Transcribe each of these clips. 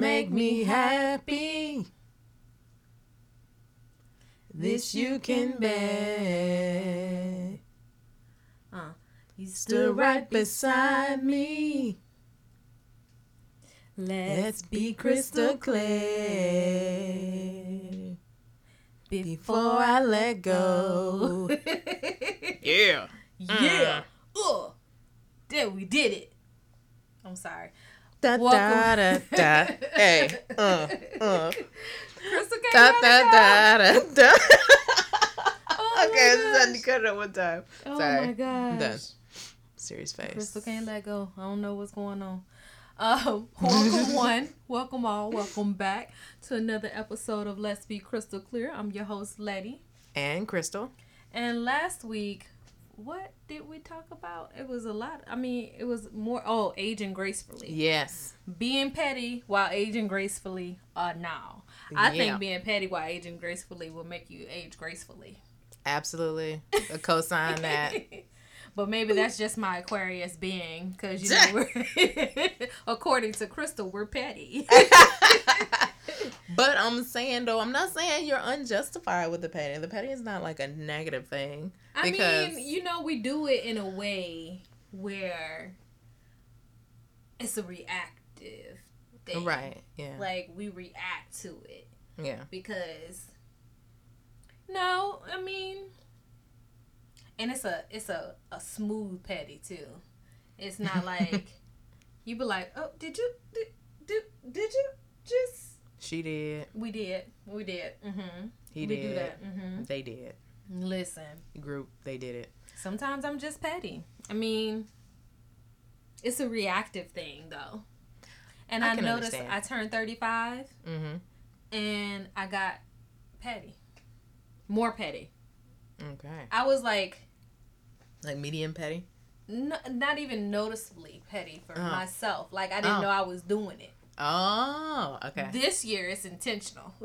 make me happy. This you can bet. Uh, you Stood right beside me. Let's be crystal clear before I let go. yeah. yeah. Ugh. There we did it. I'm sorry. Da da da da. Hey. Uh. Uh. Crystal can't Da da da da da. Oh okay, this is gosh. how you cut it one time. Oh Sorry. my gosh. I'm done. Serious face. Crystal can't let go. I don't know what's going on. Uh, welcome one, welcome all, welcome back to another episode of Let's Be Crystal Clear. I'm your host, Letty. And Crystal. And last week, what did we talk about? It was a lot. I mean, it was more. Oh, aging gracefully. Yes. Being petty while aging gracefully. Uh, now I Yeah. think being petty while aging gracefully will make you age gracefully. Absolutely. A cosign that. but maybe that's just my Aquarius being, because you know, according to Crystal, we're petty. but I'm saying though, I'm not saying you're unjustified with the petty. The petty is not like a negative thing. I mean, you know, we do it in a way where it's a reactive thing. Right. Yeah. Like we react to it yeah. because no, I mean, and it's a it's a a smooth petty too. It's not like you be like, oh, did you did did, did you just She did. we did we did mm-hmm He we did. do that mm-hmm. They did. Listen, Group. They did it. sometimes I'm just petty. I mean, it's a reactive thing though. And I I, noticed understand. I turned 35 Mm-hmm. and I got petty. More petty. Okay. I was like Like medium petty. n- not even noticeably petty for Oh. myself. Like I didn't Oh. know I was doing it. Oh. Okay. This year it's intentional.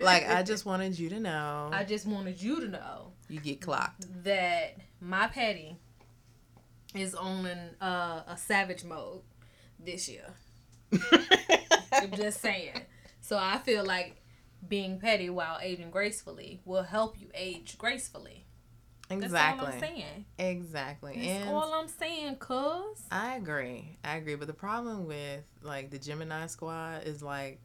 like I just wanted you to know I just wanted you to know you get clocked. that my petty is on an, uh, a savage mode this year. I'm just saying. So I feel like being petty while aging gracefully will help you age gracefully. That's exactly. all I'm saying. Exactly. That's and all I'm saying, cuz. I agree. I agree. But the problem with like the Gemini squad is like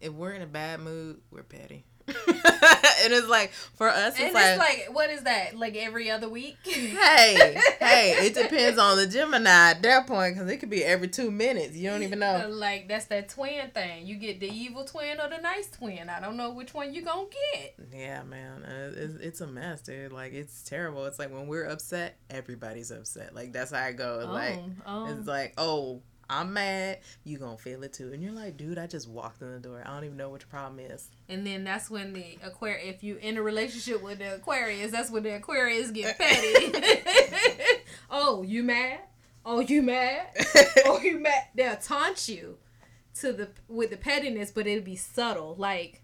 if we're in a bad mood, we're petty. and it's like for us it's, And like, it's like, what is that? Like every other week? hey, hey, it depends on the Gemini at that point because it could be every two minutes. You don't even know. Like that's that twin thing. You get the evil twin or the nice twin. I don't know which one you gonna get. Yeah, man, uh, it's, it's a mess, dude. Like it's terrible. It's like when we're upset, everybody's upset. Like that's how it goes. Like oh, it's like, oh, I'm mad. You gonna feel it too, and you're like, dude, I just walked in the door. I don't even know what your problem is. and then that's when the Aquarius. If you in a relationship with the Aquarius, that's when the Aquarius get petty. oh, you mad? Oh, you mad? Oh, you mad? They'll taunt you to the with the pettiness, but it'll be subtle. Like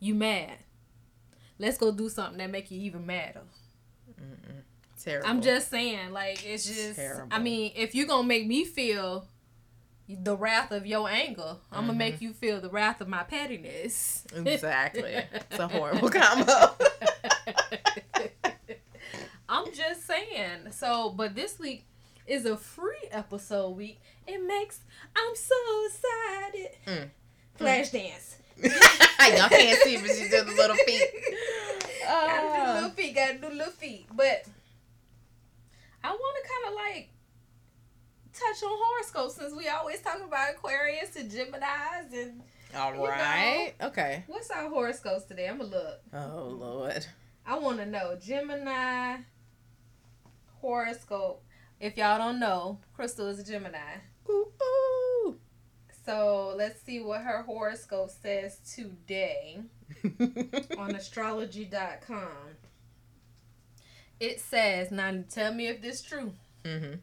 you mad. Let's go do something that make you even madder. Terrible. I'm just saying, like it's just. Terrible. I mean, if you're gonna make me feel the wrath of your anger, I'm gonna Mm-hmm. make you feel the wrath of my pettiness. exactly. it's a horrible combo. I'm just saying. So, but this week is a free episode week. It makes I'm so excited. Mm. Flash dance. Y'all can't see, but she did the little feet. gotta do little feet. Gotta do little feet. But I want to kind of like touch on horoscopes since we always talk about Aquarius and Gemini's and All right. You know. Okay. what's our horoscopes today? I'm gonna look. Oh Lord. I want to know Gemini horoscope. If y'all don't know, Crystal is a Gemini. Ooh, ooh. So let's see what her horoscope says today on astrology.com. It says, now tell me if this true. mm-hmm.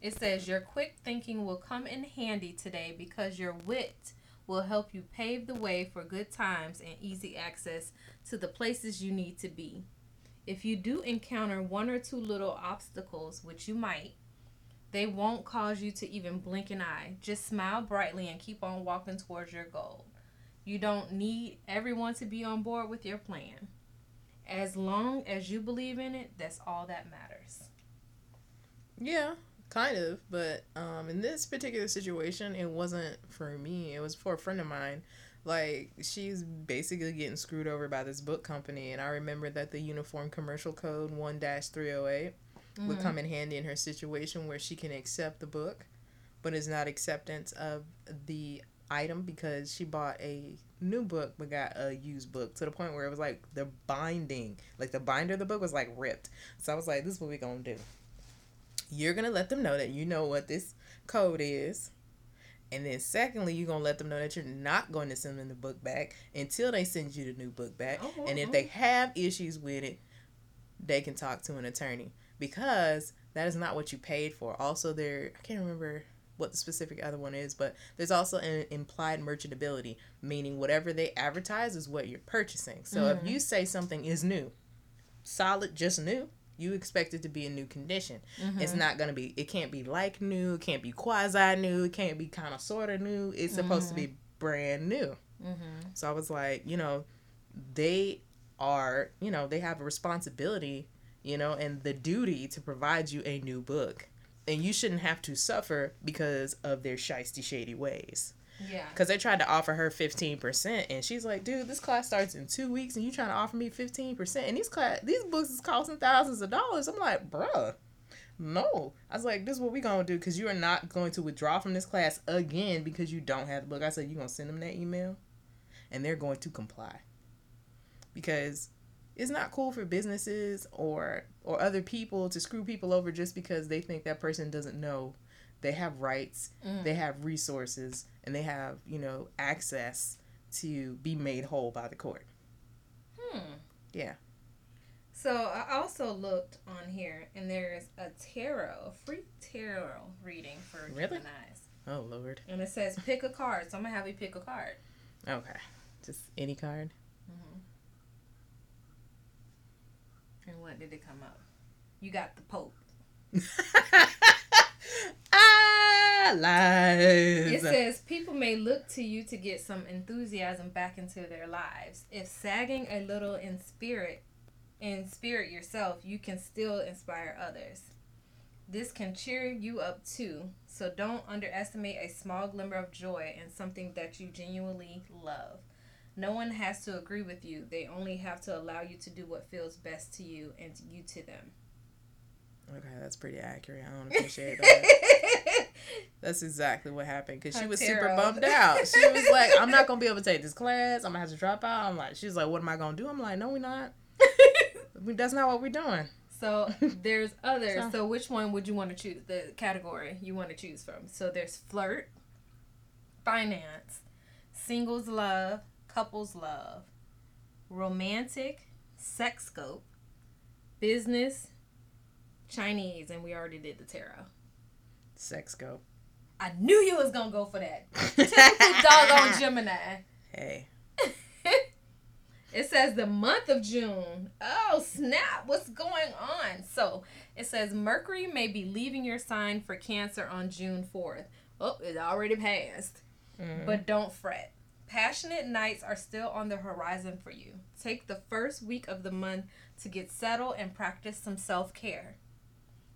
It says, Your quick thinking will come in handy today because your wit will help you pave the way for good times and easy access to the places you need to be. If you do encounter one or two little obstacles, which you might, They won't cause you to even blink an eye. Just smile brightly and keep on walking towards your goal. You don't need everyone to be on board with your plan. As long as you believe in it, that's all that matters. Yeah, kind of. But um, in this particular situation, it wasn't for me. It was for a friend of mine. Like she's basically getting screwed over by this book company, and I remember that the Uniform Commercial Code one three hundred eight would come in handy in her situation where she can accept the book, but is not acceptance of the item because she bought a new book but got a used book to the point where it was like the binding, like the binder of the book was like ripped. So I was like, this is what we gonna do. You're gonna let them know that you know what this code is. And then secondly, you're gonna let them know that you're not going to send them the book back until they send you the new book back. Oh, and if oh. they oh. have issues with it, they can talk to an attorney because that is not what you paid for. Also, there I can't remember what the specific other one is, but there's also an implied merchantability, meaning whatever they advertise is what you're purchasing. So Mm-hmm. if you say something is new, solid, just new, you expect it to be in new condition. It's Mm-hmm. not gonna be. It can't be like new. It can't be quasi new. It can't be kind of sort of new. It's supposed to be brand new. Mm-hmm. So I was like, you know, they are, you know, they have a responsibility, you know, and the duty to provide you a new book. And you shouldn't have to suffer because of their shisty, shady ways. Yeah. Because they tried to offer her 15%, and she's like, dude, this class starts in two weeks, and you trying to offer me 15%. And these class, these books is costing thousands of dollars. I'm like, bruh, no. I was like, this is what we going to do, because you are not going to withdraw from this class again because you don't have the book. I said, you going to send them that email, and they're going to comply. Because it's not cool for businesses or or other people to screw people over just because they think that person doesn't know they have rights Mm. they have resources and they have you know access to be made whole by the court Hmm. Yeah. So I also looked on here, and there's a tarot, a free tarot reading for Really? Gemini's, oh lord and it says pick a card. So I'm gonna have you pick a card. okay just any card And what did it come up? You got the Pope. ah lies It says people may look to you to get some enthusiasm back into their lives. If sagging a little in spirit, in spirit yourself, you can still inspire others. This can cheer you up too. So don't underestimate a small glimmer of joy in something that you genuinely love. No one has to agree with you. They only have to allow you to do what feels best to you and you to them. okay that's pretty accurate i don't appreciate that that's exactly what happened because she was super bummed out she was like i'm not gonna be able to take this class i'm gonna have to drop out i'm like she's like what am i gonna do i'm like no we're not that's not what we're doing So there's others. So- So. which one would you want to choose? The category you want to choose from. So there's flirt, finance, singles love, couples love, romantic, sex scope, business, Chinese, and we already did the tarot. sex scope. I knew you was gonna go for that. Typical doggone Gemini. hey It says the month of June. Oh, snap. What's going on? So it says Mercury may be leaving your sign for Cancer on June 4th. Oh, it already passed. Mhm. But don't fret. Passionate nights are still on the horizon for you. Take the first week of the month to get settled and practice some self care.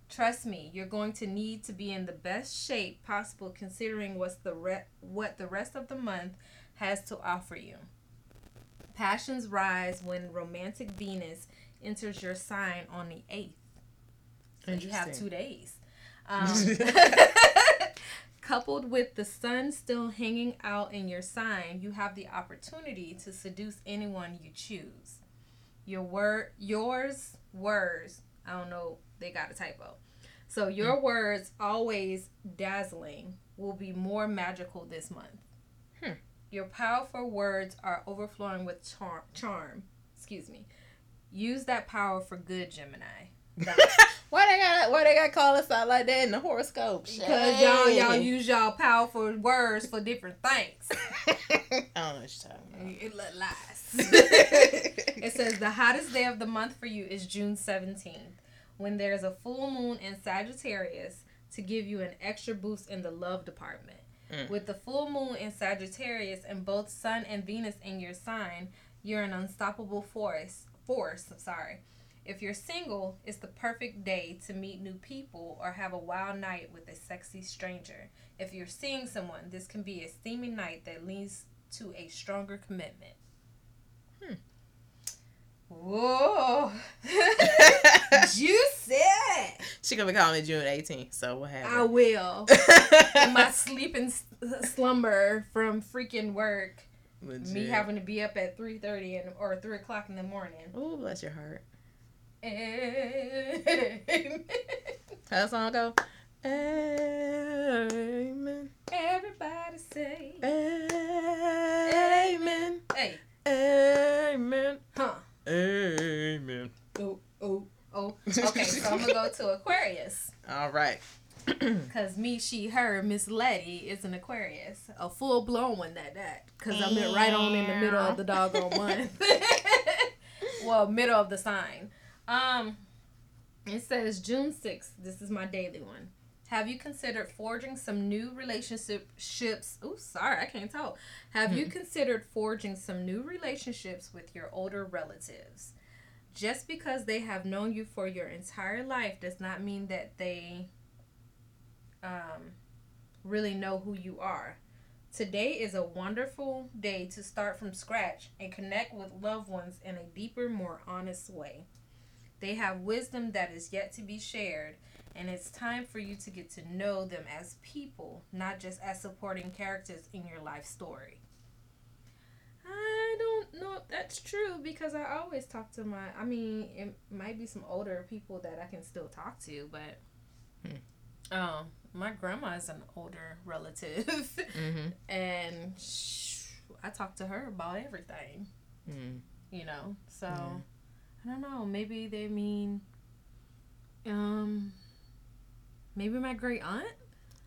Trust me, you're going to need to be in the best shape possible considering what's the re- what the rest of the month has to offer you. Passions rise when romantic Venus enters your sign on the 8th. So you have two days. Um, coupled with the sun still hanging out in your sign, you have the opportunity to seduce anyone you choose. Your word, yours words. I don't know. They got a typo. So your words, always dazzling, will be more magical this month. Hmm. Your powerful words are overflowing with char- charm. Excuse me. Use that power for good, Gemini. why they got why they got call us out like that in the horoscope? Because y'all y'all use y'all powerful words for different things. I don't know what you're talking It li- lies. it says the hottest day of the month for you is June 17th. When there's a full moon in Sagittarius, to give you an extra boost in the love department. Mm. With the full moon in Sagittarius and both Sun and Venus in your sign, you're an unstoppable force. Force, sorry. If you're single, it's the perfect day to meet new people or have a wild night with a sexy stranger. If you're seeing someone, this can be a steamy night that leads to a stronger commitment. Hmm. Whoa. Juicy. she gonna be calling me June 18th. So what happened? I will. In my sleeping slumber from freaking work. Me having to be up at 3.30 and, or 3 o'clock in the morning. Oh, bless your heart. Amen. How that song go? Amen. Everybody say, Amen. hey, Amen. huh. Amen. Oh, oh, oh. Okay, so I'm gonna go to Aquarius. All right. Cause me, she, her, Miss Letty is an Aquarius, a full blown one at that. Cause I'm right on in the middle of the doggone month. well, middle of the sign. Um, it says June sixth. This is my daily one. Have you considered forging some new relationships? Oh, sorry, I can't talk. Have you considered forging some new relationships with your older relatives? Just because they have known you for your entire life does not mean that they um, really know who you are. Today is a wonderful day to start from scratch and connect with loved ones in a deeper, more honest way. They have wisdom that is yet to be shared, and it's time for you to get to know them as people, not just as supporting characters in your life story. I don't know if that's true because I always talk to my. I mean, it might be some older people that I can still talk to, but um, my grandma is an older relative, Mm-hmm. and sh- I talk to her about everything. Mm. You know, so. I don't know. Maybe they mean, um, maybe my great aunt.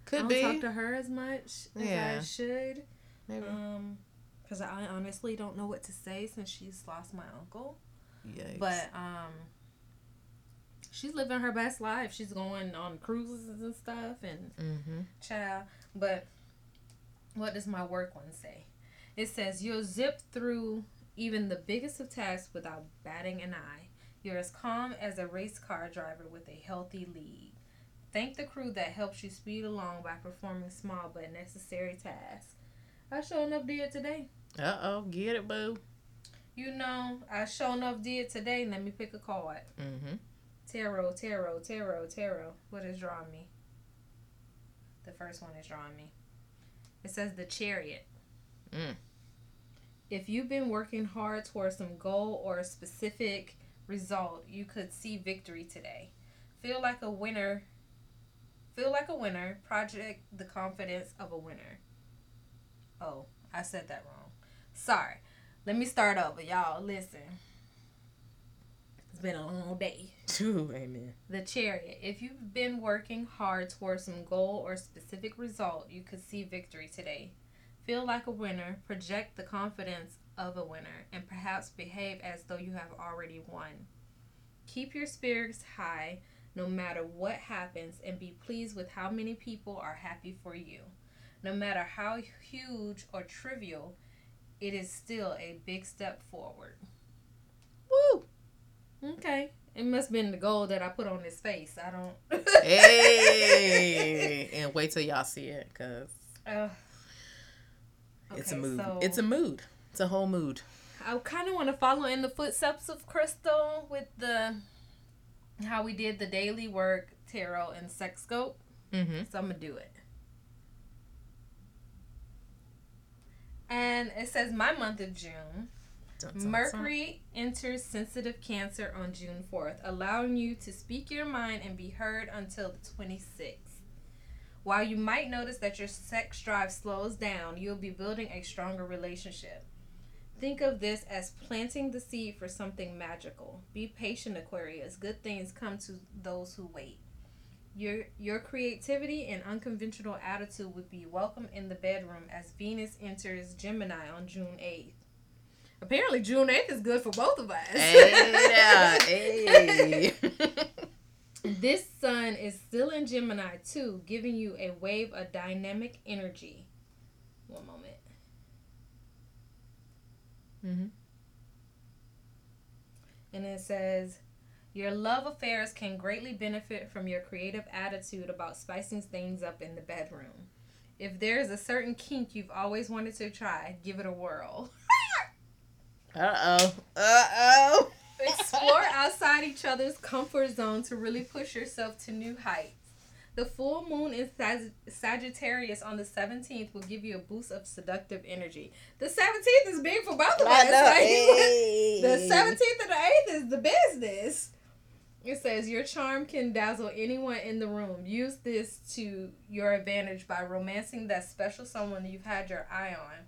Could I don't be. talk to her as much as I should. Maybe. Um, because I honestly don't know what to say since she's lost my uncle. Yikes. But um, she's living her best life. She's going on cruises and stuff, and Mm-hmm. child. But what does my work one say? It says you'll zip through even the biggest of tasks without batting an eye. You're as calm as a race car driver with a healthy lead. Thank the crew that helps you speed along by performing small but necessary tasks. I sure enough did today. Uh oh, get it, boo. You know, I sure enough did today. Let me pick a card. Mm-hmm. Tarot, tarot, tarot, tarot. What is drawing me? The first one is drawing me. It says the chariot. Mm. If you've been working hard towards some goal or a specific result, you could see victory today. Feel like a winner. Feel like a winner. Project the confidence of a winner. Oh, I said that wrong. Sorry. Let me start over, y'all. Listen. It's been a long day. Amen. The chariot. If you've been working hard towards some goal or specific result, you could see victory today. Feel like a winner, project the confidence of a winner, and perhaps behave as though you have already won. Keep your spirits high no matter what happens and be pleased with how many people are happy for you. No matter how huge or trivial, it is still a big step forward. Woo. Okay. It must have been the goal that I put on his face. I don't. Hey, and wait till y'all see it, cause Uh, it's a mood. so It's a mood. It's a whole mood. I kind of want to follow in the footsteps of Crystal with the how we did the daily work tarot and sex scope. Mm-hmm. So I'm gonna do it. And it says my month of June. Mercury enters sensitive Cancer on June 4th, allowing you to speak your mind and be heard until the 26th. While you might notice that your sex drive slows down, you'll be building a stronger relationship. Think of this as planting the seed for something magical. Be patient, Aquarius. Good things come to those who wait. Your your creativity and unconventional attitude would be welcome in the bedroom as Venus enters Gemini on June 8th. Apparently June 8th is good for both of us. Hey, yeah, hey. This sun is still in Gemini too, giving you a wave of dynamic energy. One moment. Mm-hmm. And it says, Your love affairs can greatly benefit from your creative attitude about spicing things up in the bedroom. If there's a certain kink you've always wanted to try, give it a whirl. Uh oh. Uh oh. Explore outside each other's comfort zone to really push yourself to new heights. The full moon in Sag- Sagittarius on the 17th will give you a boost of seductive energy. The 17th is big for both of us. I know. Hey. the 17th and the 8th is the business. It says your charm can dazzle anyone in the room. Use this to your advantage by romancing that special someone you've had your eye on.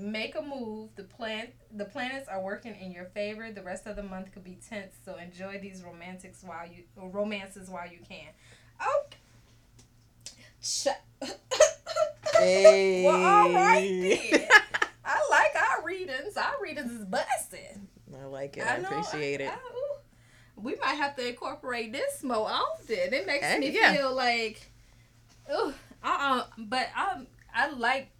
Make a move. The plan the planets are working in your favor. The rest of the month could be tense, so enjoy these romantics while you romances while you can. Oh. Hey. well, all right then. I like our readings. Our readings is busting. I like it. I, appreciate I- it. I- we might have to incorporate this more often. It makes Heck me yeah. feel like, oh, uh, uh But I, I like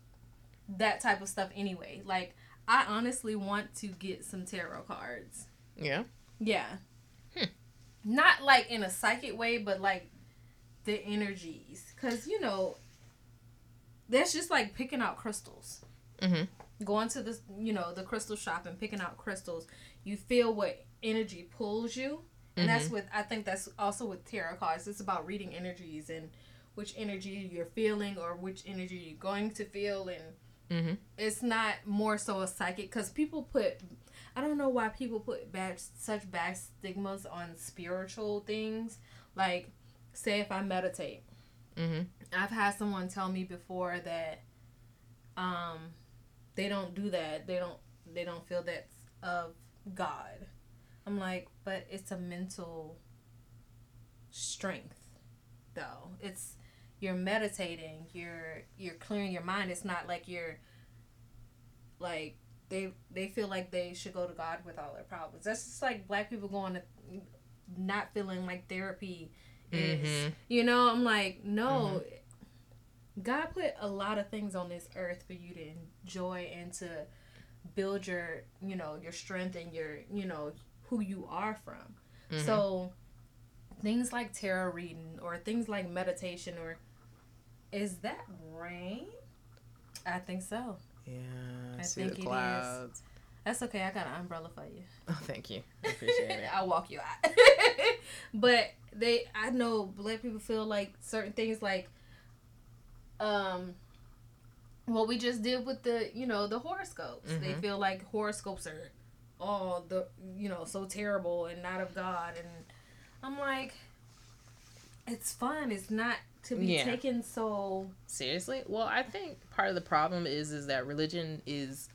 that type of stuff anyway. Like, I honestly want to get some tarot cards. Yeah. Yeah. Hmm. Not like in a psychic way, but like the energies, because you know, that's just like picking out crystals Mm-hmm. going to the you know the crystal shop and picking out crystals you feel what energy pulls you and that's Mm-hmm. with i think that's also with tarot cards it's about reading energies and which energy you're feeling or which energy you're going to feel and Mm-hmm. it's not more so a psychic because people put i don't know why people put bad such bad stigmas on spiritual things like say if i meditate Mm-hmm. I've had someone tell me before that um they don't do that. They don't they don't feel that's of God. I'm like, but it's a mental strength though. It's you're meditating, you're you're clearing your mind. It's not like you're like they they feel like they should go to God with all their problems. That's just like black people going to not feeling like therapy is Mhm. you know, I'm like, no. God put a lot of things on this earth for you to enjoy and to build your, you know, your strength and your, you know, who you are from. Mhm. So things like tarot reading or things like meditation or is that rain? I think so. Yeah. I, I see think the it is. clouds. That's okay. I got an umbrella for you. Oh, thank you. I appreciate it. I'll walk you out. but they, I know black people feel like certain things like, um, what we just did with the, you know, the horoscopes. They Mhm. feel like horoscopes are, all the, you know, so terrible and not of God. And I'm like, it's fun. It's not to be Yeah. taken so. Seriously? Well, I think part of the problem is is that religion is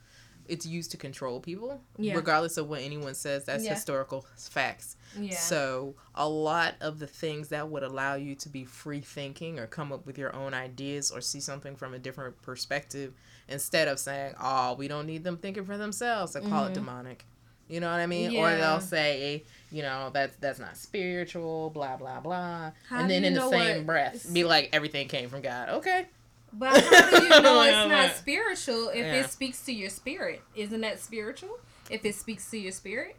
it's used to control people, Yeah. regardless of what anyone says. That's Yeah. historical facts. Yeah. So a lot of the things that would allow you to be free thinking or come up with your own ideas or see something from a different perspective, instead of saying, "Oh, we don't need them thinking for themselves," they call Mhm. it demonic. You know what I mean? Or they'll say, you know, that's that's not spiritual, blah blah blah, How and then in the same what breath, be like, everything came from God. Okay. But how do you know it's not spiritual if Yeah. it speaks to your spirit? Isn't that spiritual? If it speaks to your spirit?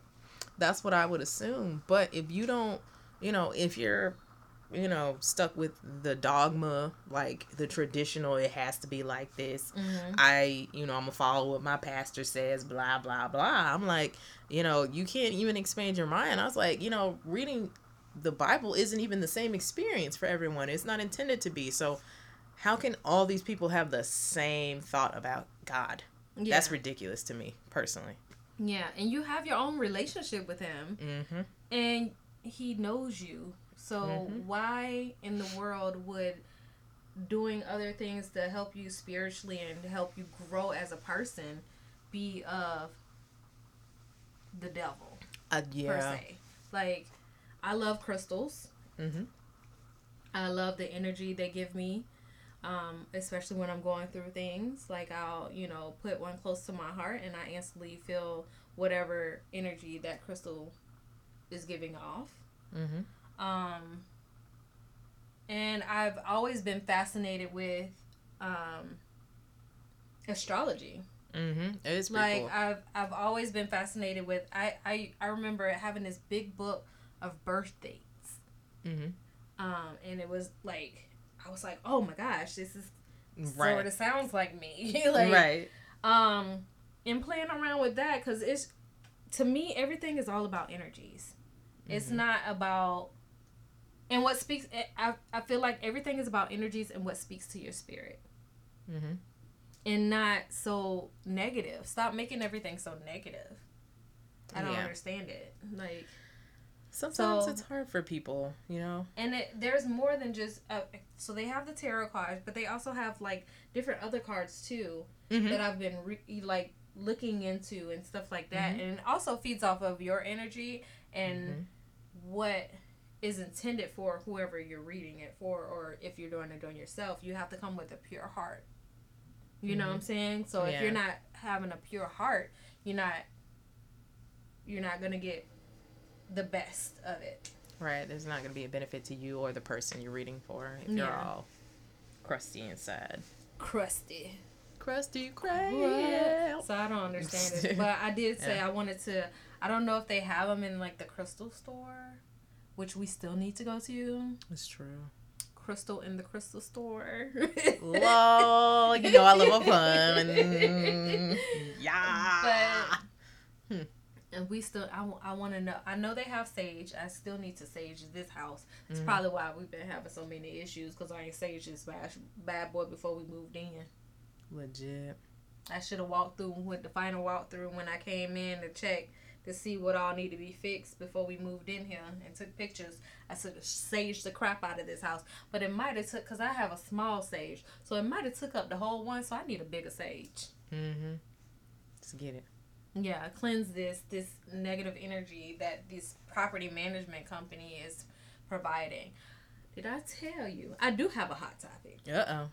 That's what I would assume. But if you don't, you know, if you're, you know, stuck with the dogma, like the traditional, it has to be like this. Mm-hmm. I, you know, I'm gonna follow what my pastor says, blah, blah, blah. I'm like, you know, you can't even expand your mind. I was like, you know, reading the Bible isn't even the same experience for everyone. It's not intended to be. So, how can all these people have the same thought about God? Yeah. That's ridiculous to me, personally. yeah, and you have your own relationship with him, Mm-hmm. and he knows you. So Mhm. why in the world would doing other things to help you spiritually and to help you grow as a person be of the devil Uh, per se? Like, I love crystals. Mm-hmm. I love the energy they give me, um, especially when I'm going through things. Like I'll, you know, put one close to my heart, and I instantly feel whatever energy that crystal is giving off. Mm-hmm. Um, and I've always been fascinated with um, astrology. Mm-hmm. It is like cool. I've I've always been fascinated with. I I I remember having this big book of birth dates. Mm-hmm. Um, and it was like I was like, oh my gosh, this is Right. sort of sounds like me. like, right. um, and playing around with that because it's to me everything is all about energies. It's Mhm. not about and what speaks. eh, I I feel like everything is about energies and what speaks to your spirit, Mm-hmm. and not so negative. Stop making everything so negative. I don't Yeah. understand it. Like, Sometimes So- it's hard for people, you know. and it there's more than just uh, so they have the tarot cards, but they also have like different other cards too. Mm-hmm. that I've been re- like looking into and stuff like that, Mhm. and it also feeds off of your energy and Mhm. what is intended for whoever you're reading it for, or if you're doing it on yourself, you have to come with a pure heart. You know what I'm mm-hmm. saying? So if you're not having a pure heart, you're not you're not gonna get the best of it. Right. There's not to be a benefit to you or the person you're reading for if you're all crusty inside. Crusty. Krusty Krab. So I don't understand it. But I did say Yeah. I wanted to. I don't know if they have them in like the crystal store, which we still need to go to. It's true. Crystal in the crystal store. Lol, you know I love a pun. Yeah. And we still, I, I want to know. I know they have sage. I still need to sage this house. It's Mhm. probably why we've been having so many issues because I ain't sage this bad, bad boy before we moved in. Legit. I should have walked through with the final walkthrough when I came in to check to see what all need to be fixed before we moved in here and took pictures. I have saged the crap out of this house, but it might have took because I have a small sage, so it might have took up the whole one. So I need a bigger sage. Mm-hmm. Let's get it. Yeah, cleanse this this negative energy that this property management company is providing. Did I tell you? I do have a hot topic. Uh oh.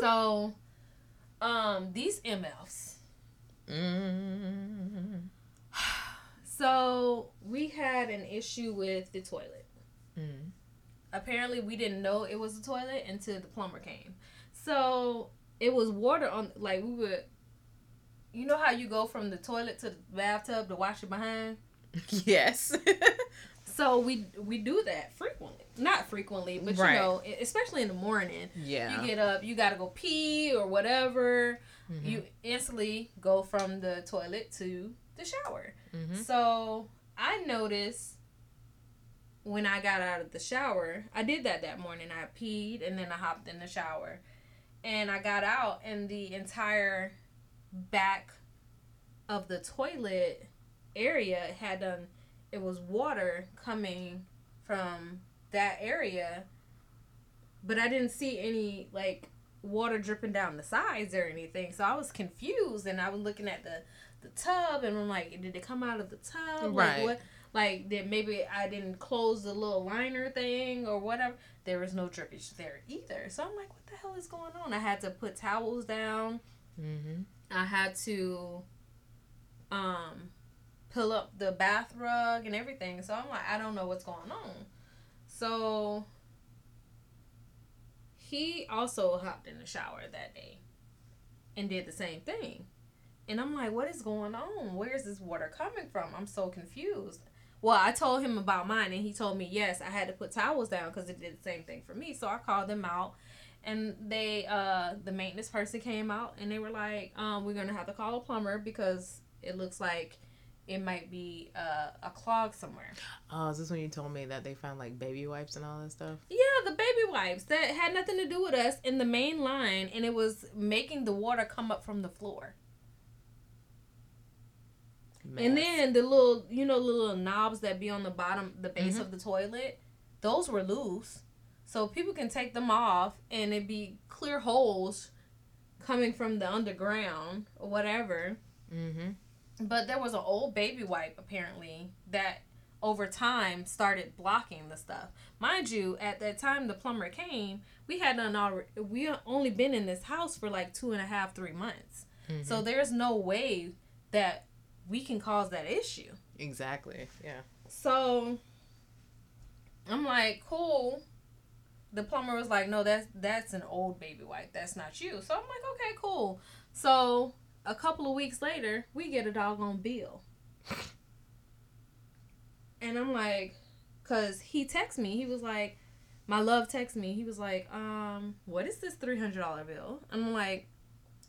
So, um, these MFs. Mm-hmm. So we had an issue with the toilet. Mm-hmm. Apparently, we didn't know it was a toilet until the plumber came. So it was water on, like we would. You know how you go from the toilet to the bathtub to wash your behind. Yes. So we we do that frequently, not frequently, but Right. you know, especially in the morning. yeah. You get up, you gotta go pee or whatever. Mhm. You instantly go from the toilet to the shower. Mhm. So I noticed when I got out of the shower, I did that that morning. I peed and then I hopped in the shower, and I got out, and the entire back of the toilet area had done. It was water coming from that area, but I didn't see any like water dripping down the sides or anything. So I was confused, and I was looking at the the tub, and I'm like, did it come out of the tub? Right. Like what? Like did maybe I didn't close the little liner thing or whatever. There was no drippage there either. So I'm like, what the hell is going on? I had to put towels down. Mm-hmm. I had to um pull up the bath rug and everything. So I'm like, I don't know what's going on. So he also hopped in the shower that day and did the same thing. And I'm like, what is going on? Where is this water coming from? I'm so confused. Well, I told him about mine, and he told me yes, I had to put towels down because it did the same thing for me. So I called them out, and they, uh, the maintenance person came out, and they were like, um, we're gonna have to call a plumber because it looks like it might be uh, a clog somewhere. Oh, is this when you told me that they found like baby wipes and all that stuff? Yeah, the baby wipes that had nothing to do with us in the main line, and it was making the water come up from the floor. And then the little, you know, little knobs that be on the bottom, the base Mhm. of the toilet, those were loose. So people can take them off and it be clear holes coming from the underground or whatever. Mm-hmm. But there was an old baby wipe apparently that over time started blocking the stuff. Mind you, at that time the plumber came, we had done already, we only been in this house for like two and a half, three months. Mm-hmm. So there's no way that we can cause that issue. exactly. Yeah. So I'm like, cool. the plumber was like, no, that's that's an old baby wipe. That's not you. So I'm like, okay, cool. So a couple of weeks later, we get a doggone bill. And I'm like, cause he texted me. He was like, my love texted me. He was like, um, what is this three hundred dollar bill? I'm like,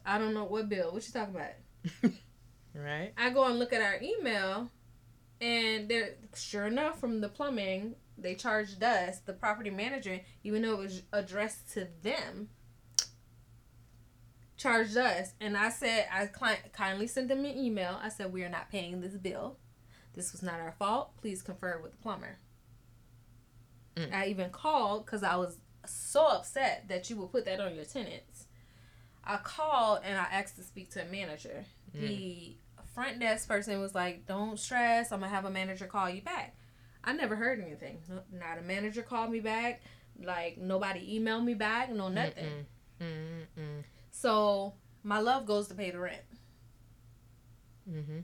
I don't know what bill. What you talking about? right. I go and look at our email, and there, sure enough, from the plumbing, they charged us, the property manager, even though it was addressed to them, charged us. And I said, I kindly sent them an email. I said, we are not paying this bill. This was not our fault. Please confer with the plumber. Mm. I even called because I was so upset that you would put that on your tenants. I called and I asked to speak to a manager. Mm. The front desk person was like, "Don't stress. I'm gonna have a manager call you back." I never heard anything. No- Not a manager called me back. Like nobody emailed me back. No nothing. Mm-mm. Mm-mm. So my love goes to pay the rent. Mm-hmm.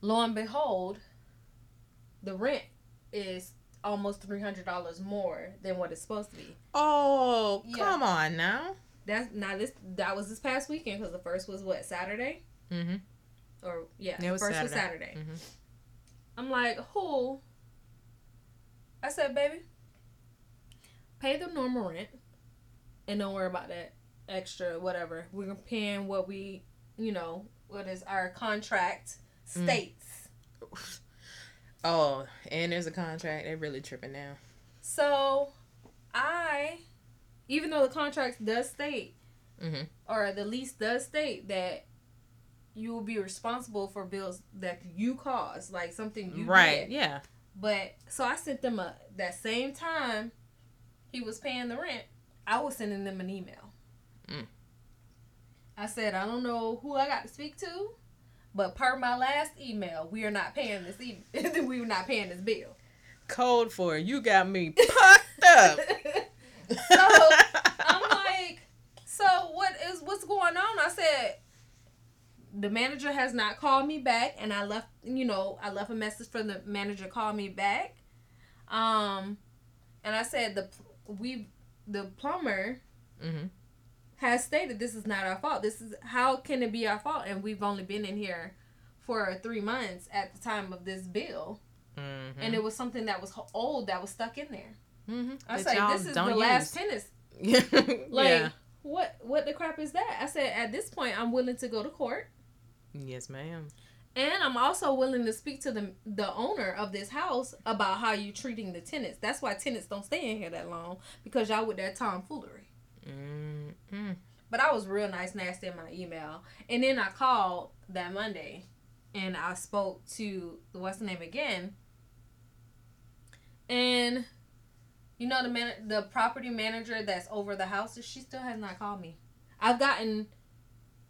Lo and behold, the rent is almost three hundred dollars more than what it's supposed to be. Oh, Yeah. come on now. That's now this that was this past weekend because the first was what Saturday Mm-hmm. or yeah, It was first was Saturday. Saturday. Mhm. I'm like, who? I said, baby, pay the normal rent, and don't worry about that extra whatever. We're paying what we, you know, what is our contract Mm. states. Oh, and there's a contract. They're really tripping now. So, I, even though the contract does state, Mm-hmm. or the lease does state that you will be responsible for bills that you cause, like something you Right. did. Yeah. But so I sent them a that same time he was paying the rent, I was sending them an email. Mm. I said, I don't know who I got to speak to, but per my last email, we are not paying this e- we are not paying this bill. Code for it. You got me pucked up. so I'm like, so what is what's going on? I said the manager has not called me back and I left you know, I left a message for the manager call me back. Um and I said the we the plumber mm-hmm. Has stated this is not our fault. This is how can it be our fault? And we've only been in here for three months at the time of this bill, Mm-hmm. and it was something that was old that was stuck in there. mm-hmm. I say this is the last tenants. Like, yeah. what what the crap is that? I said at this point I'm willing to go to court Yes, ma'am. and I'm also willing to speak to the the owner of this house about how you're treating the tenants. That's why tenants don't stay in here that long because y'all with that tomfoolery. Mm-hmm. But I was real nice nasty in my email. And then I called that Monday and I spoke to what's the name again. And you know the man the property manager that's over the house, she still has not called me. I've gotten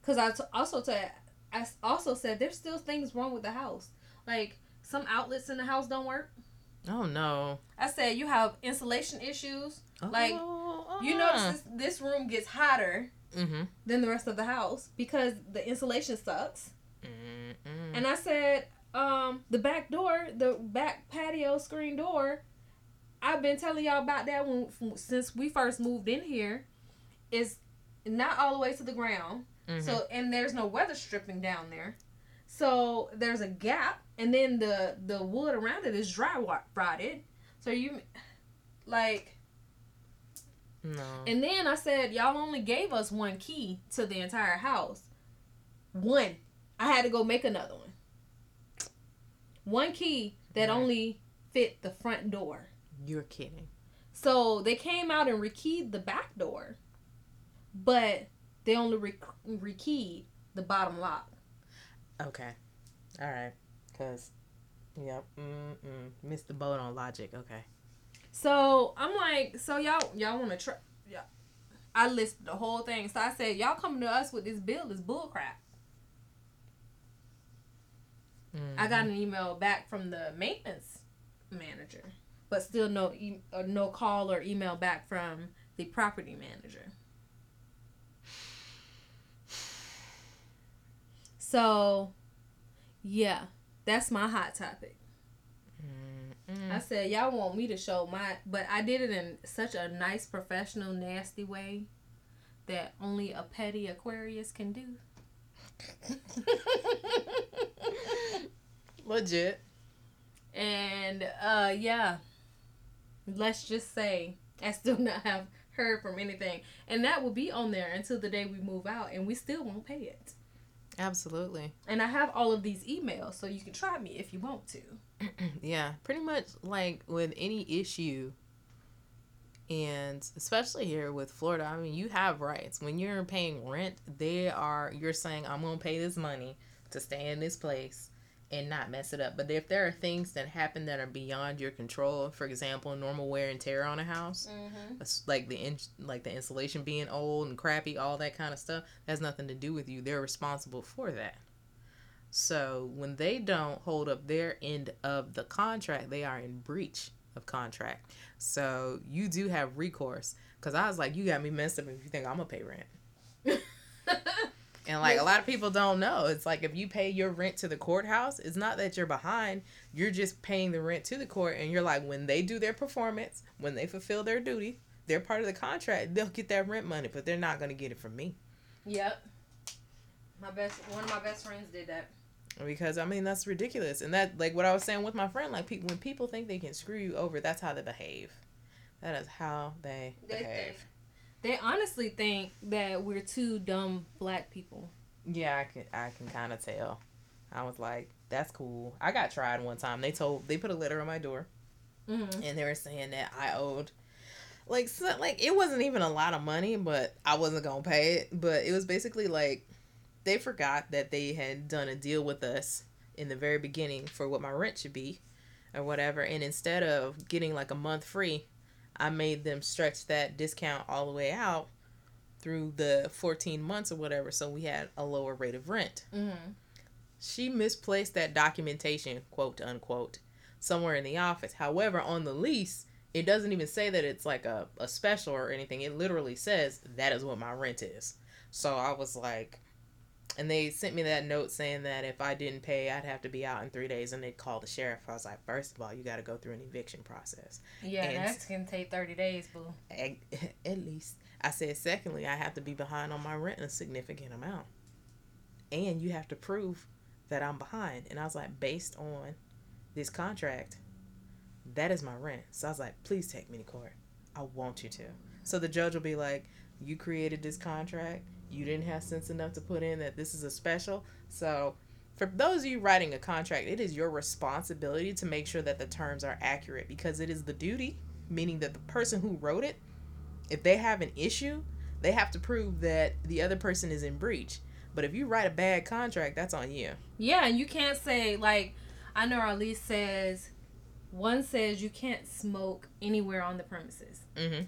cuz I t- also said I also said there's still things wrong with the house. Like some outlets in the house don't work. Oh no. I said you have insulation issues. Like, oh, You notice this, this room gets hotter Mm-hmm. than the rest of the house because the insulation sucks. Mm-hmm. And I said, um, the back door, the back patio screen door, I've been telling y'all about that one since we first moved in here. Is not all the way to the ground. mm-hmm. So and there's no weather stripping down there. So there's a gap, and then the the wood around it is dry rotted. So you, like, no. and then I said, y'all only gave us one key to the entire house. One. I had to go make another one. One key that Right. only fit the front door. You're kidding. So they came out and rekeyed the back door, but they only re- rekeyed the bottom lock. Okay. All right. Cause, yep. Mm-mm. Missed the boat on logic. Okay. So I'm like, so y'all y'all want to try? Yeah. I listed the whole thing. So I said, y'all coming to us with this bill is bullcrap. I got an email back from the maintenance manager, but still no e- uh, no call or email back from the property manager. So, yeah, that's my hot topic. Mm-mm. I I said, y'all want me to show my, but I did it in such a nice, professional, nasty way that only a petty Aquarius can do. Legit. And uh yeah. Let's just say I still not have heard from anything. And that will be on there until the day we move out and we still won't pay it. Absolutely. And I have all of these emails so you can try me if you want to. yeah, pretty much like with any issue and especially here with Florida, I mean, you have rights. When you're paying rent, they are you're saying I'm going to pay this money to stay in this place and not mess it up. But if there are things that happen that are beyond your control, for example, normal wear and tear on a house, Mm-hmm. like the in, like the insulation being old and crappy, all that kind of stuff, has nothing to do with you. They're responsible for that. So when they don't hold up their end of the contract, they are in breach of contract. So you do have recourse. Cause I was like, you got me messed up if you think I'm gonna pay rent. And like a lot of people don't know, it's like if you pay your rent to the courthouse, it's not that you're behind. You're just paying the rent to the court, and you're like, when they do their performance, when they fulfill their duty, they're part of the contract. They'll get that rent money, but they're not gonna get it from me Yep. My best one of my best friends did that. because I mean that's ridiculous. And that like what I was saying with my friend, like people when people think they can screw you over, that's how they behave. That is how they, They behave. think they honestly think that we're two dumb black people. Yeah, I can I can kind of tell. I was like, that's cool. I got tried one time. They told they put a letter on my door. Mm-hmm. and they were saying that I owed like so, like it wasn't even a lot of money, but I wasn't gonna pay it. But it was basically like they forgot that they had done a deal with us in the very beginning for what my rent should be or whatever, and instead of getting like a month free, I made them stretch that discount all the way out through the 14 months or whatever, so we had a lower rate of rent Mm-hmm. she misplaced that documentation, quote unquote, somewhere in the office. However, on the lease, it doesn't even say that it's like a, a special or anything. It literally says that is what my rent is. So I was like, and they sent me that note saying that if I didn't pay, I'd have to be out in three days and they'd call the sheriff. I was like, first of all, you got to go through an eviction process. Yeah, And- that's gonna take thirty days, boo. At, at least. I said, secondly, I have to be behind on my rent a significant amount. And you have to prove that I'm behind. And I was like, based on this contract, that is my rent. So I was like, please take me to court. I want you to. So the judge will be like, you created this contract. You didn't have sense enough to put in that this is a special. So for those of you writing a contract, it is your responsibility to make sure that the terms are accurate because it is the duty, meaning that the person who wrote it, if they have an issue, they have to prove that the other person is in breach. But if you write a bad contract, that's on you. Yeah, and you can't say like I know our lease says one says you can't smoke anywhere on the premises, Mm-hmm.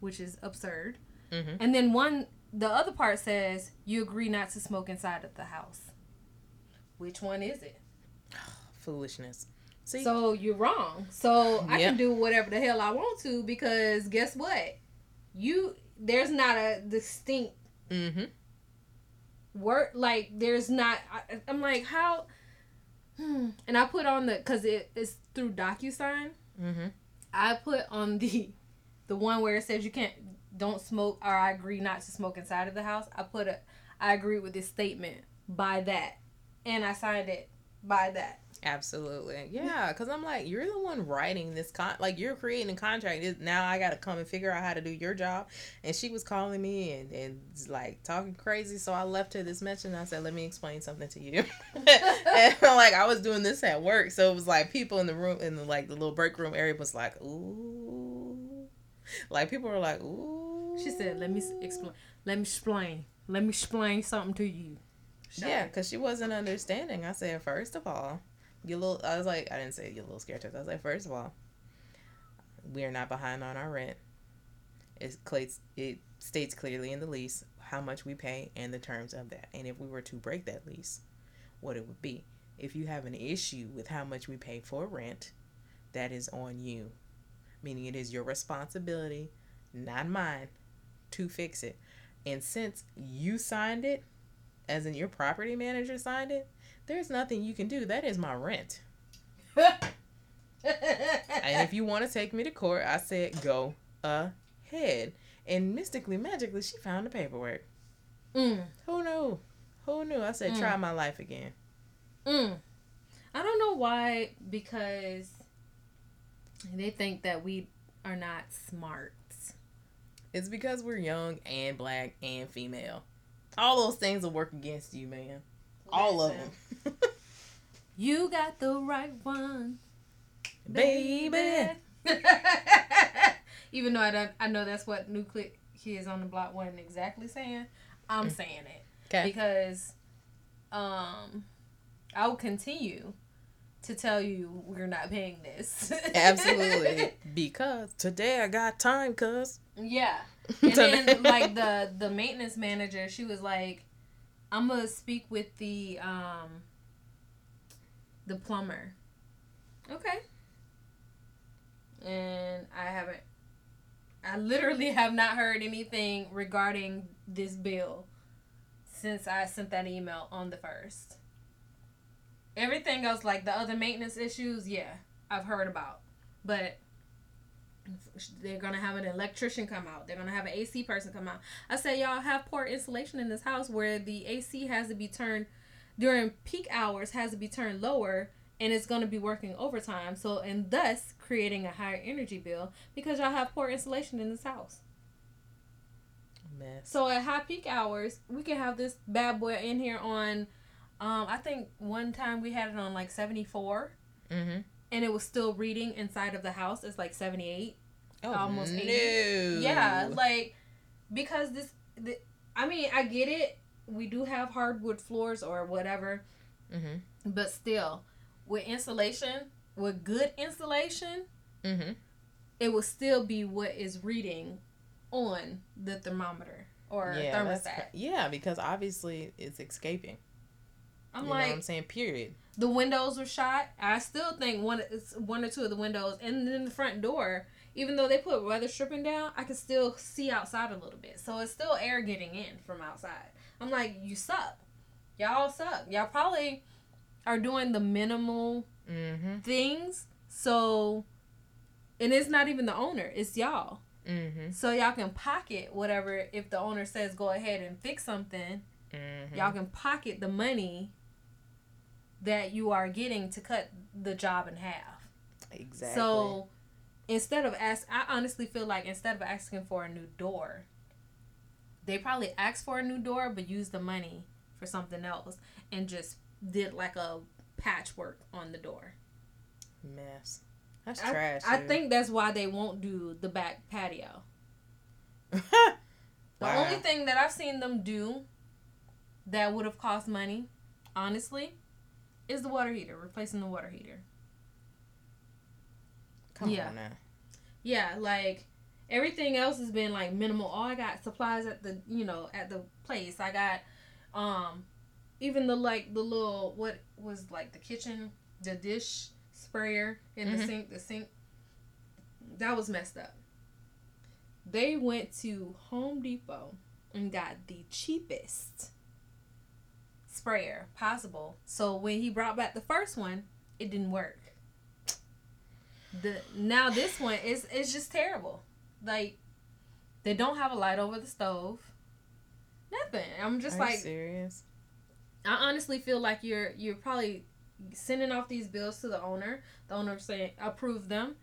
which is absurd. Mm-hmm. And then one the other part says you agree not to smoke inside of the house. Which one is it? Foolishness. See, So you're wrong. So I Yep. can do whatever the hell I want to because guess what? You there's not a distinct mm-hmm. word like there's not I, i'm like how hmm. and i put on the because it is through docusign Mm-hmm. i put on the the one where it says you can't don't smoke or i agree not to smoke inside of the house i put a i agree with this statement by that and i signed it by that Absolutely. Yeah, because I'm like, you're the one writing this con, like you're creating a contract. Now I got to come and figure out how to do your job. And she was calling me and and like talking crazy. So I left her this message and I said, let me explain something to you. and like I was doing this at work, so it was like people in the room in the like the little break room area was like, ooh, like people were like, ooh. She said let me explain let me explain let me explain something to you Yeah, because she wasn't understanding. I said, first of all, you little. I was like, I didn't say you little scared. I was like, first of all, we are not behind on our rent. It clates. It states clearly in the lease how much we pay and the terms of that. And if we were to break that lease, what it would be. If you have an issue with how much we pay for rent, that is on you. Meaning it is your responsibility, not mine, to fix it. And since you signed it, as in your property manager signed it, there's nothing you can do. That is my rent. and if you want to take me to court, I said go ahead. And mystically, magically, she found the paperwork. Mm. Who knew? Who knew? I said, Mm. try my life again. Mm. I don't know why, because they think that we are not smart. It's because we're young and black and female. All those things will work against you, man. All of them. You got the right one, Baby. Even though I don't, I know that's what Nuclear Kids on the Block wasn't exactly saying. I'm Mm. saying it Okay. because, um, I will continue to tell you we're not paying this. Absolutely. because today I got time, cuz. Yeah. And then like the the maintenance manager, she was like, "I'm gonna speak with the um the plumber." Okay. And I haven't. I literally have not heard anything regarding this bill since I sent that email on the first. Everything else, like the other maintenance issues, yeah, I've heard about, but they're gonna have an electrician come out. They're gonna have an AC person come out. I said, y'all have poor insulation in this house where the AC has to be turned during peak hours has to be turned lower, and it's gonna be working overtime. So and thus creating a higher energy bill because y'all have poor insulation in this house. Mess. So at high peak hours, we can have this bad boy in here on. Um, I think one time we had it on like seventy four, Mm-hmm. and it was still reading inside of the house. It's like seventy eight. Oh, Almost no. 80. Yeah, like because this, the, I mean, I get it. We do have hardwood floors or whatever, Mm-hmm. but still, with insulation, with good insulation, Mm-hmm. it will still be what is reading on the thermometer or Yeah, thermostat. yeah, because obviously it's escaping. I'm you know like, what I'm saying? Period. the windows were shot. I still think one, it's one or two of the windows, and then the front door. Even though they put weather stripping down, I can still see outside a little bit. So it's still air getting in from outside. I'm like, you suck. Y'all suck. Y'all probably are doing the minimal Mm-hmm. things. So, and it's not even the owner, it's y'all. Mm-hmm. So y'all can pocket whatever. If the owner says go ahead and fix something, Mm-hmm. y'all can pocket the money that you are getting to cut the job in half. Exactly. So instead of ask, I honestly feel like instead of asking for a new door, they probably asked for a new door, but used the money for something else and just did like a patchwork on the door. mess. That's I, trash. I dude. think that's why they won't do the back patio. The Wow. only thing that I've seen them do that would have cost money, honestly, is the water heater, replacing the water heater. Come yeah. on now. Yeah, like everything else has been like minimal. Oh, I got supplies at the you know at the place. I got um even the like the little what was like the kitchen the dish sprayer in the Mhm. sink the sink that was messed up. They went to Home Depot and got the cheapest sprayer possible. So when he brought back the first one, it didn't work. The now this one is it's just terrible. Like they don't have a light over the stove. Nothing. I'm just Are like serious? I honestly feel like you're you're probably sending off these bills to the owner. The owner saying approve them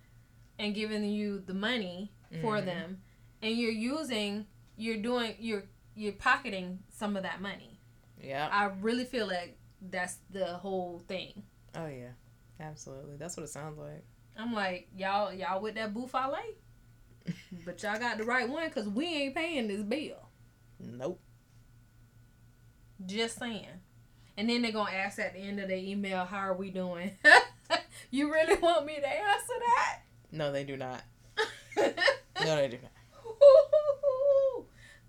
and giving you the money for Mhm. them and you're using you're doing you're you're pocketing some of that money. Yeah. I really feel like that's the whole thing. Oh yeah. Absolutely. That's what it sounds like. I'm like y'all y'all with that buffalo, but y'all got the right one because we ain't paying this bill. Nope. Just saying. And then they're gonna ask at the end of the email, "How are we doing?" you really want me to answer that? No, they do not. No, they do not.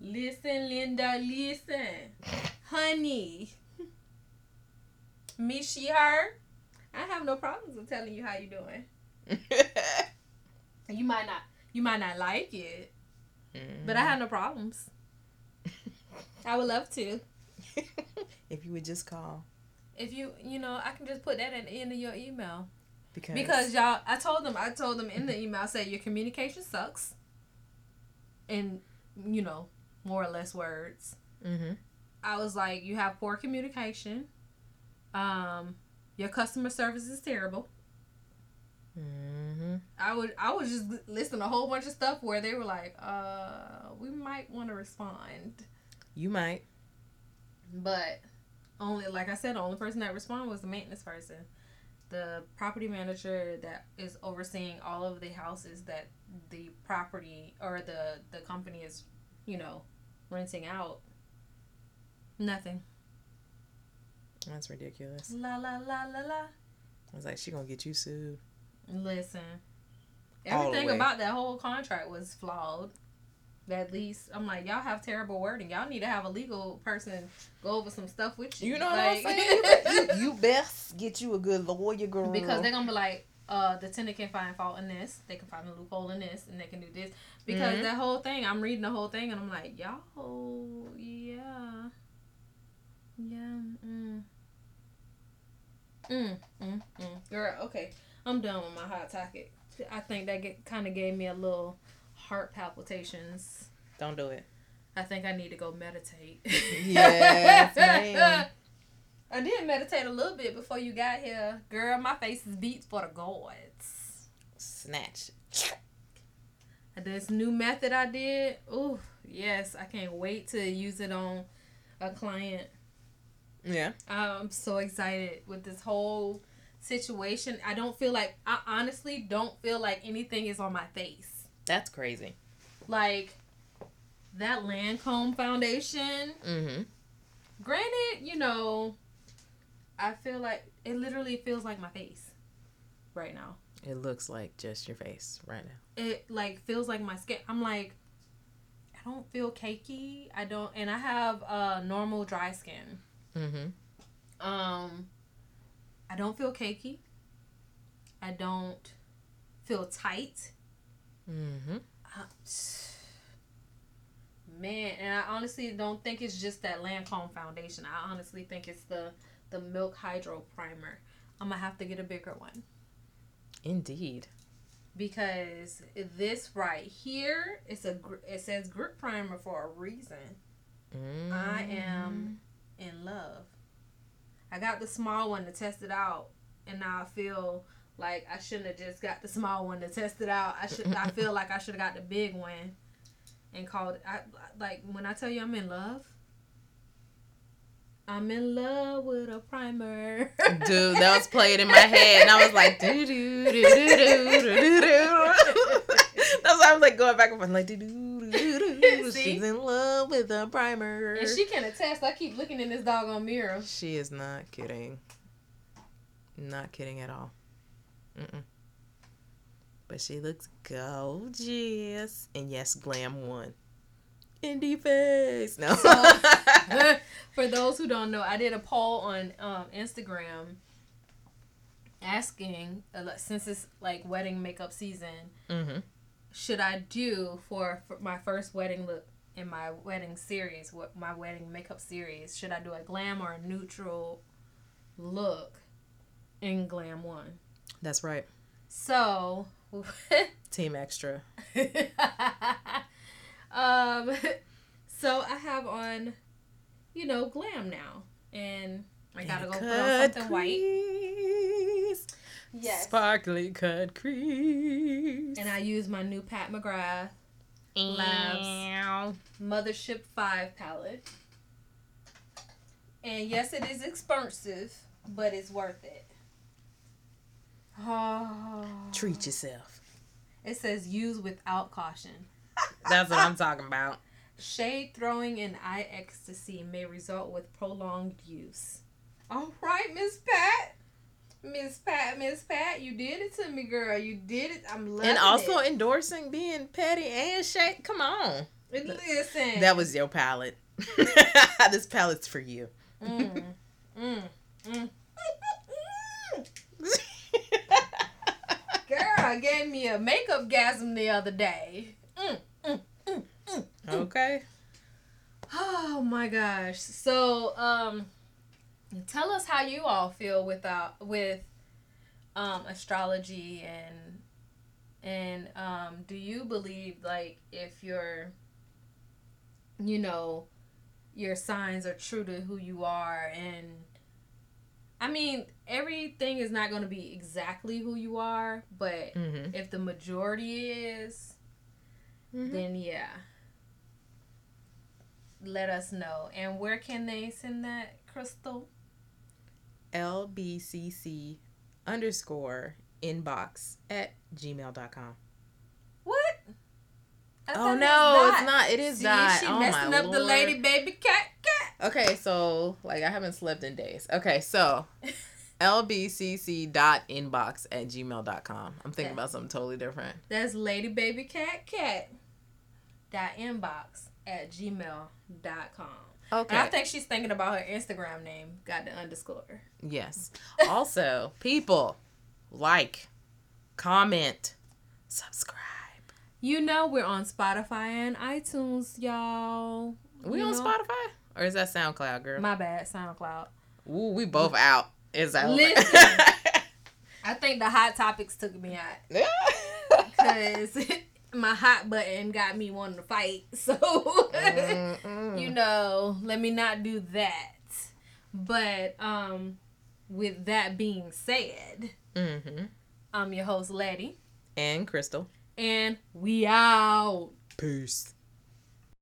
listen, Linda, listen, honey. Me, she, her. I have no problems with telling you how you doing. You might not, you might not like it, but I have no problems. I would love to. if you would just call. If you, you know, I can just put that at the end of your email. Because, Because y'all, I told them, I told them in the email, I said your communication sucks. In, you know, more or less words. hmm I was like, you have poor communication. Um, your customer service is terrible. Hmm I would, I was just listing a whole bunch of stuff where they were like, uh, we might want to respond, You might. but only, like I said, the only person that responded was the maintenance person. The property manager that is overseeing all of the houses that the property or the the company is, you know, renting out. Nothing. That's ridiculous. La la la la la. I was like, she gonna get you sued. Listen, everything about that whole contract was flawed. At least I'm like, y'all have terrible wording. Y'all need to have a legal person go over some stuff with you. You know what I'm saying? You, you, best get you a good lawyer, girl. because they're gonna be like, uh, the tenant can find fault in this, they can find a loophole in this, and they can do this. Because Mhm. that whole thing, I'm reading the whole thing, and I'm like, y'all, yeah, yeah, mm. Mm, mm, mm. Girl, okay, I'm done with my hot topic. I think that kind of gave me a little heart palpitations. Don't do it. I think I need to go meditate. Yes. I did meditate a little bit before you got here. Girl, my face is beats for the gods. Snatch. This new method I did, ooh, yes, I can't wait to use it on a client. Yeah. I'm so excited with this whole situation. I don't feel like, I honestly don't feel like anything is on my face. That's crazy. Like, that Lancome foundation, Mm-hmm. granted, you know, I feel like it literally feels like my face right now. It looks like just your face right now. It like feels like my skin. I'm like, I don't feel cakey. I don't, and I have uh normal dry skin. Mm-hmm. Um, I don't feel cakey. I don't feel tight. Mm-hmm. Uh, Man, and I honestly don't think it's just that Lancome foundation. I honestly think it's the the Milk Hydro Primer. I'm gonna have to get a bigger one Indeed. because this right here it's a it says grip primer for a reason. Mm-hmm. I am in love. I got the small one to test it out, and now I feel like I shouldn't have just got the small one to test it out. I should. I feel like I should have got the big one, and called. it- I like when I tell you I'm in love. I'm in love with a primer. Dude, that was playing in my head, and I was like, do do do do do do do. That's why I was like going back and forth, like do do do do. See? She's in love with a primer. and she can attest. I keep looking in this doggone mirror. She is not kidding. Not kidding at all. Mm-mm. But she looks gorgeous. And yes, glam one. Indie face. No. So- For those who don't know, I did a poll on um, Instagram asking, uh, since it's like wedding makeup season, mm-hmm. Should I do for, for my first wedding look in my wedding series, what my wedding makeup series? Should I do a glam or a neutral look in glam one? That's right. So, Team extra. um, so I have on, you know, glam now, and I gotta go put on something white. Crease. Yes. Sparkly cut crease. And I use my new Pat McGrath Labs Mothership Five palette. And yes, it is expensive, but it's worth it. Oh. Treat yourself. It says use without caution. That's what I'm talking about. Shade throwing and eye ecstasy may result with prolonged use. All right, Miss Pat. Miss Pat, Miss Pat, you did it to me, girl. You did it. I'm loving it. And also it. endorsing being petty and shake. Come on. Listen. That was your palette. this palette's for you. Mm, mm, mm. Girl gave me a makeup gasm the other day. Mm, mm, mm, mm. okay. Oh my gosh. So, um tell us how you all feel with uh, with um astrology and and um do you believe like if your you know your signs are true to who you are and I mean everything is not going to be exactly who you are, but Mm-hmm. if the majority is Mhm. then yeah. Let us know. And where can they send that, Crystal? LBCC underscore inbox at gmail.com. What? Oh thought it no, it's not. It is See, dot. She oh messing my up the Lord. lady baby cat cat. Okay, so like I haven't slept in days. Okay, so lbcc dot inbox at gmail.com. I'm thinking about something totally different. That's lady baby cat cat. Dot inbox at gmail dot com. Okay. And I think she's thinking about her Instagram name. Got the underscore. yes. Also, people like, comment, subscribe. You know we're on Spotify and iTunes, y'all. We You on know? Spotify or is that SoundCloud, girl? My bad, SoundCloud. Ooh, we both out. Is out. Listen. I think the hot topics took me out Yeah. because my hot button got me wanting to fight. So you know, let me not do that. But um, with that being said, mm-hmm. I'm your host, Letty, And Crystal. and we out. Peace.